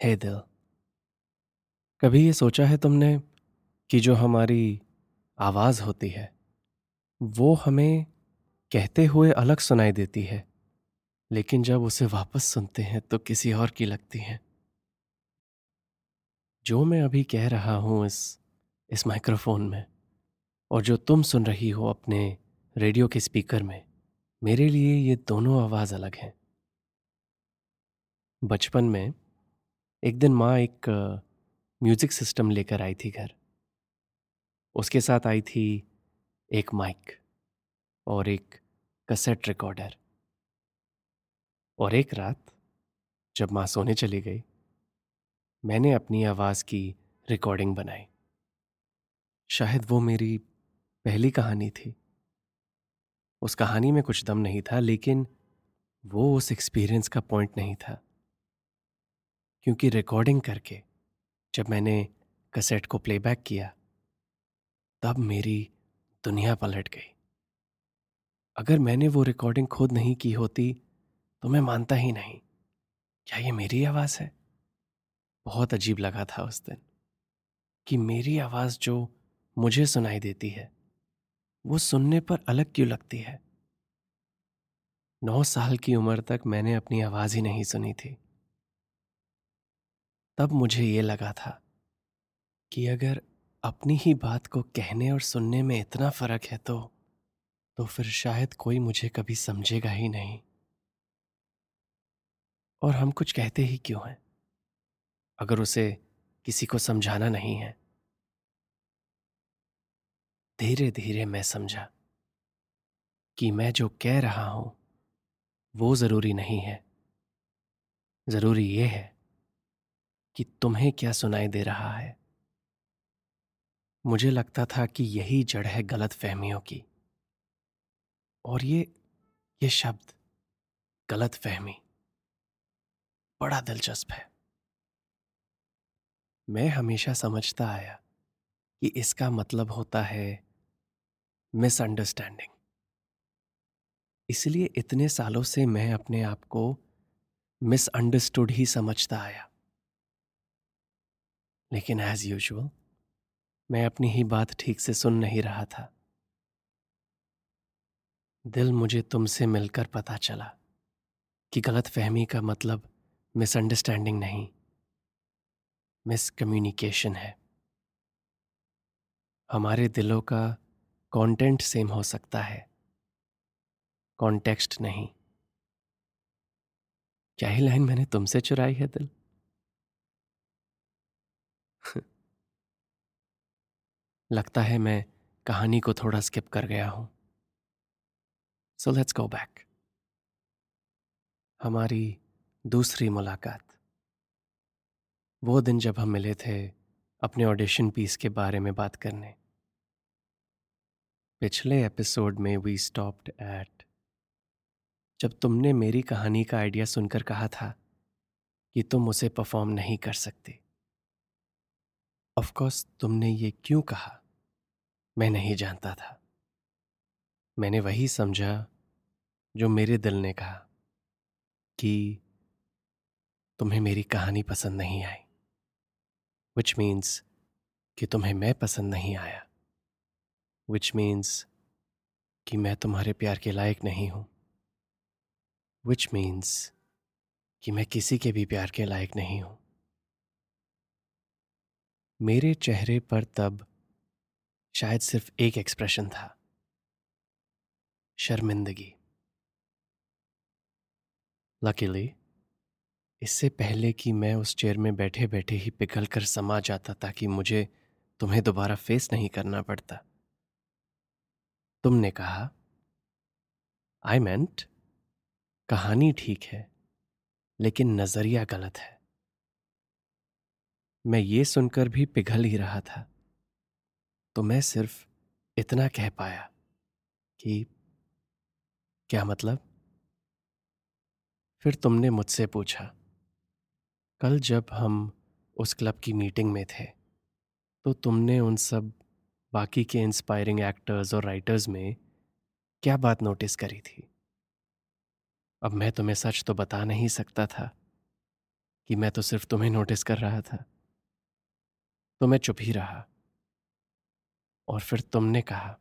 हे दिल, कभी ये सोचा है तुमने कि जो हमारी आवाज़ होती है, वो हमें कहते हुए अलग सुनाई देती है, लेकिन जब उसे वापस सुनते हैं तो किसी और की लगती है। जो मैं अभी कह रहा हूँ इस इस माइक्रोफोन में, और जो तुम सुन रही हो अपने रेडियो के स्पीकर में, मेरे लिए ये दोनों आवाज़ अलग हैं। बचपन में एक दिन माँ एक म्यूज़िक सिस्टम लेकर आई थी घर। उसके साथ आई थी एक माइक और एक कसेट रिकॉर्डर। और एक रात जब माँ सोने चली गई, मैंने अपनी आवाज़ की रिकॉर्डिंग बनाई। शायद वो मेरी पहली कहानी थी। उस कहानी में कुछ दम नहीं था, लेकिन वो उस एक्सपीरियंस का पॉइंट नहीं था। क्योंकि रिकॉर्डिंग करके, जब मैंने कसेट को प्लेबैक किया, तब मेरी दुनिया पलट गई। अगर मैंने वो रिकॉर्डिंग खुद नहीं की होती तो मैं मानता ही नहीं। क्या ये मेरी आवाज़ है? बहुत अजीब लगा था उस दिन कि मेरी आवाज़ जो मुझे सुनाई देती है, वो सुनने पर अलग क्यों लगती है? नौ साल की उम्र तक मैंने अपनी आवाज़ ही नहीं सुनी थी। तब मुझे ये लगा था कि अगर अपनी ही बात को कहने और सुनने में इतना फ़र्क है तो तो फिर शायद कोई मुझे कभी समझेगा ही नहीं। और हम कुछ कहते ही क्यों हैं? अगर उसे किसी को समझाना नहीं है। धीरे धीरे मैं समझा कि मैं जो कह रहा हूँ, वो ज़रूरी नहीं है। ज़रूरी यह है कि तुम्हें क्या सुनाई दे रहा है? मुझे लगता था कि यही जड़ है गलत फहमियों की। और ये ये शब्द गलत फहमी। बड़ा दिलचस्प है। मैं हमेशा समझता आया कि इसका मतलब होता है मिसअंडरस्टैंडिंग इसलिए इतने सालों से मैं अपने आप को मिसअंडरस्टूड ही समझता आया। लेकिन एज यूजुअल मैं अपनी ही बात ठीक से सुन नहीं रहा था। दिल मुझे तुमसे मिलकर पता चला कि गलत फहमी का मतलब मिसअंडरस्टैंडिंग नहीं मिसकम्युनिकेशन है। हमारे दिलों का कंटेंट सेम हो सकता है कॉन्टेक्स्ट नहीं। क्या ही लाइन मैंने तुमसे चुराई है दिल? लगता है मैं कहानी को थोड़ा स्किप कर गया हूँ। सो लेट्स गो बैक हमारी दूसरी मुलाकात। वो दिन जब हम मिले थे अपने ऑडिशन पीस के बारे में बात करने। पिछले एपिसोड में वी स्टॉप्ड एट जब तुमने मेरी कहानी का आइडिया सुनकर कहा था कि तुम उसे परफॉर्म नहीं कर सकती। ऑफकोर्स तुमने ये क्यों कहा? मैं नहीं जानता था। मैंने वही समझा, जो मेरे दिल ने कहा, कि तुम्हें मेरी कहानी पसंद नहीं आई। विच मीन्स कि तुम्हें मैं पसंद नहीं आया। विच मीन्स कि मैं तुम्हारे प्यार के लायक नहीं हूँ। विच मीन्स कि मैं किसी के भी प्यार के लायक नहीं हूँ। मेरे चेहरे पर तब शायद सिर्फ़ एक एक्सप्रेशन था। शर्मिंदगी। लकीली इससे पहले कि मैं उस चेयर में बैठे बैठे ही पिघल कर समा जाता ताकि मुझे तुम्हें दोबारा फेस नहीं करना पड़ता। तुमने कहा आई मेंट कहानी ठीक है, लेकिन नज़रिया गलत है। मैं ये सुनकर भी पिघल ही रहा था। तो मैं सिर्फ़ इतना कह पाया कि क्या मतलब? फिर तुमने मुझसे पूछा, कल जब हम उस क्लब की मीटिंग में थे तो तुमने उन सब बाकी के इंस्पायरिंग एक्टर्स और राइटर्स में क्या बात नोटिस करी थी? अब मैं तुम्हें सच तो बता नहीं सकता था कि मैं तो सिर्फ़ तुम्हें नोटिस कर रहा था। तो मैं चुप ही रहा। और फिर तुमने कहा,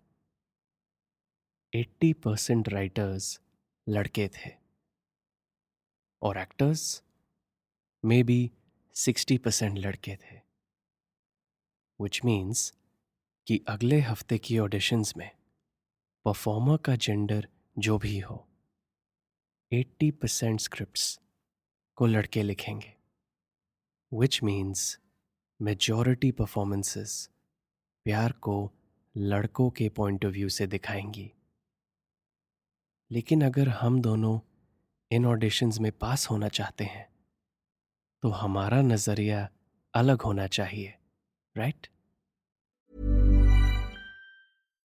एट्टी परसेंट राइटर्स लड़के थे और actors may be sixty percent लड़के थे। विच मीन्स कि अगले हफ़्ते की ऑडिशंस में परफॉर्मर का जेंडर जो भी हो, एट्टी परसेंट स्क्रिप्ट को लड़के लिखेंगे। विच मीन्स मेजॉरिटी परफॉर्मेंसेस प्यार को लड़कों के पॉइंट ऑफ़ व्यू से दिखाएँगी। लेकिन अगर हम दोनों इन ऑडिशंस में पास होना चाहते हैं तो हमारा नज़रिया अलग होना चाहिए right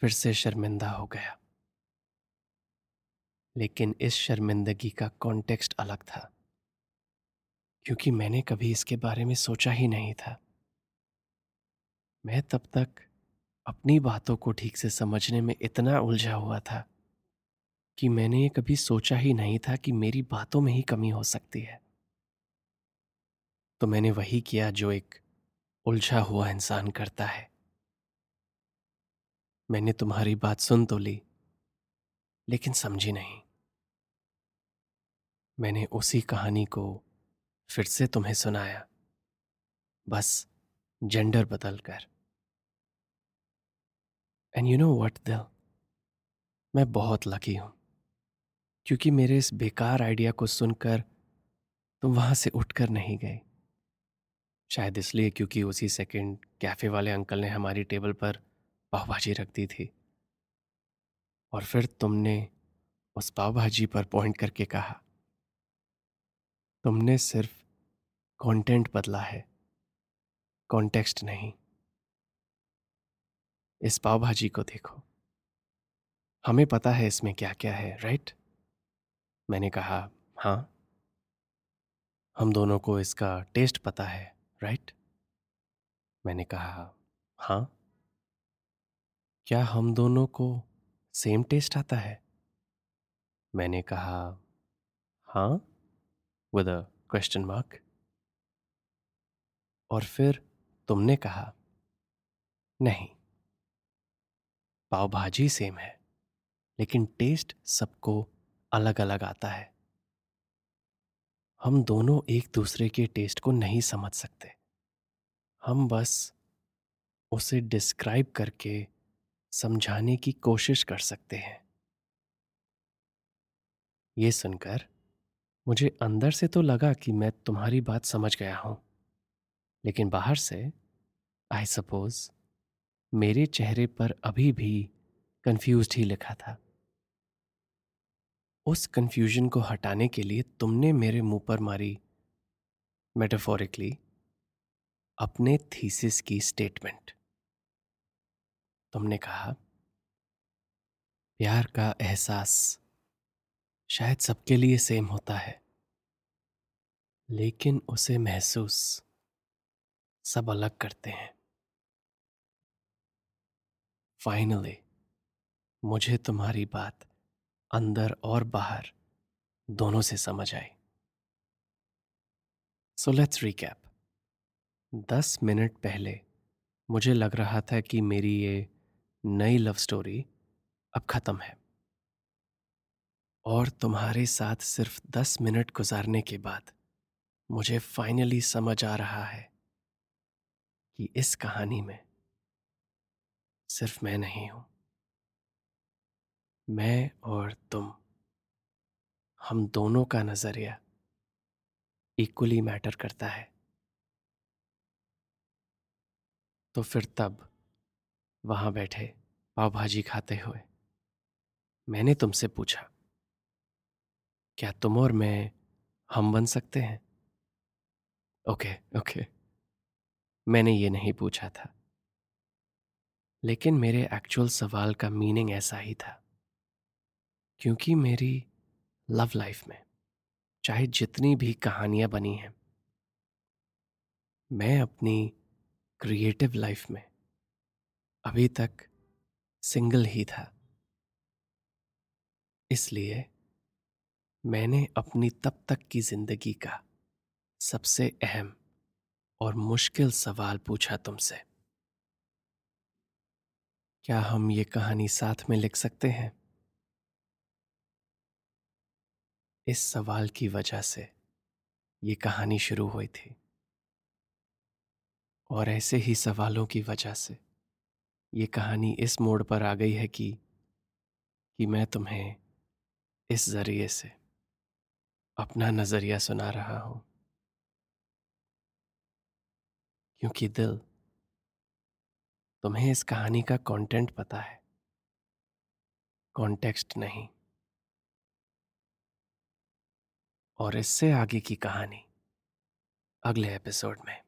फिर से शर्मिंदा हो गया। लेकिन इस शर्मिंदगी का कॉन्टेक्स्ट अलग था। क्योंकि मैंने कभी इसके बारे में सोचा ही नहीं था। मैं तब तक अपनी बातों को ठीक से समझने में इतना उलझा हुआ था कि मैंने ये कभी सोचा ही नहीं था कि मेरी बातों में ही कमी हो सकती है। तो मैंने वही किया जो एक उलझा हुआ इंसान करता है। मैंने तुम्हारी बात सुन तो ली, लेकिन समझी नहीं। मैंने उसी कहानी को फिर से तुम्हें सुनाया। बस जेंडर बदल कर and you know what the मैं बहुत लकी हूँ, क्योंकि मेरे इस बेकार आइडिया को सुनकर तुम वहाँ से उठकर नहीं गए। शायद इसलिए क्योंकि उसी सेकंड कैफ़े वाले अंकल ने हमारी टेबल पर पाव भाजी रख दी थी। और फिर तुमने उस पाव भाजी पर पॉइंट करके कहा, तुमने सिर्फ़ कंटेंट बदला है, कॉन्टेक्स्ट नहीं। इस पाव भाजी को देखो। हमें पता है इसमें क्या क्या है, राइट? मैंने कहा हाँ। हम दोनों को इसका टेस्ट पता है, राइट? मैंने कहा हाँ। क्या हम दोनों को सेम टेस्ट आता है? मैंने कहा हाँ विद अ क्वेश्चन मार्क और फिर तुमने कहा, नहीं पाव भाजी सेम है, लेकिन टेस्ट सबको अलग अलग आता है। हम दोनों एक दूसरे के टेस्ट को नहीं समझ सकते। हम बस उसे डिस्क्राइब करके समझाने की कोशिश कर सकते हैं। ये सुनकर मुझे अंदर से तो लगा कि मैं तुम्हारी बात समझ गया हूँ, लेकिन बाहर से आई सपोज़ मेरे चेहरे पर अभी भी कंफ्यूज ही लिखा था। उस कंफ्यूजन को हटाने के लिए तुमने मेरे मुँह पर मारी मेटाफोरिकली अपने थीसिस की स्टेटमेंट तुमने कहा, प्यार का एहसास शायद सबके लिए सेम होता है, लेकिन उसे महसूस सब अलग करते हैं। फाइनली मुझे तुम्हारी बात अंदर और बाहर दोनों से समझ आई। सो लेट्स रिकैप दस मिनट पहले मुझे लग रहा था कि मेरी ये नई लव स्टोरी अब खत्म है। और तुम्हारे साथ सिर्फ़ दस मिनट गुजारने के बाद मुझे फाइनली समझ आ रहा है कि इस कहानी में सिर्फ़ मैं नहीं हूँ। मैं और तुम, हम दोनों का नज़रिया इक्वली मैटर करता है। तो फिर तब वहाँ बैठे पाव भाजी खाते हुए। मैंने तुमसे पूछा, क्या तुम और मैं हम बन सकते हैं? Okay okay. मैंने ये नहीं पूछा था। लेकिन मेरे एक्चुअल सवाल का मीनिंग ऐसा ही था। क्योंकि मेरी लव लाइफ में, चाहे जितनी भी कहानियाँ बनी हैं, मैं अपनी क्रिएटिव लाइफ में अभी तक सिंगल ही था। इसलिए मैंने अपनी तब तक की ज़िंदगी का सबसे अहम और मुश्किल सवाल पूछा तुमसे। क्या हम ये कहानी साथ में लिख सकते हैं? इस सवाल की वजह से ये कहानी शुरू हुई थी। और ऐसे ही सवालों की वजह से ये कहानी इस मोड़ पर आ गई है कि कि मैं तुम्हें इस ज़रिए से अपना नज़रिया सुना रहा हूँ। क्योंकि दिल तुम्हें इस कहानी का कंटेंट पता है। कॉन्टेक्स्ट नहीं। और इससे आगे की कहानी अगले एपिसोड में।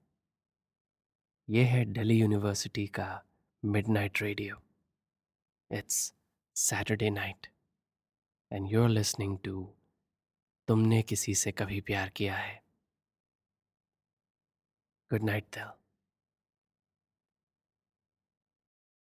यह है दिल्ली यूनिवर्सिटी का radio it's Saturday night and you are listening to तुमने किसी से कभी प्यार किया है? गुड नाइट दिल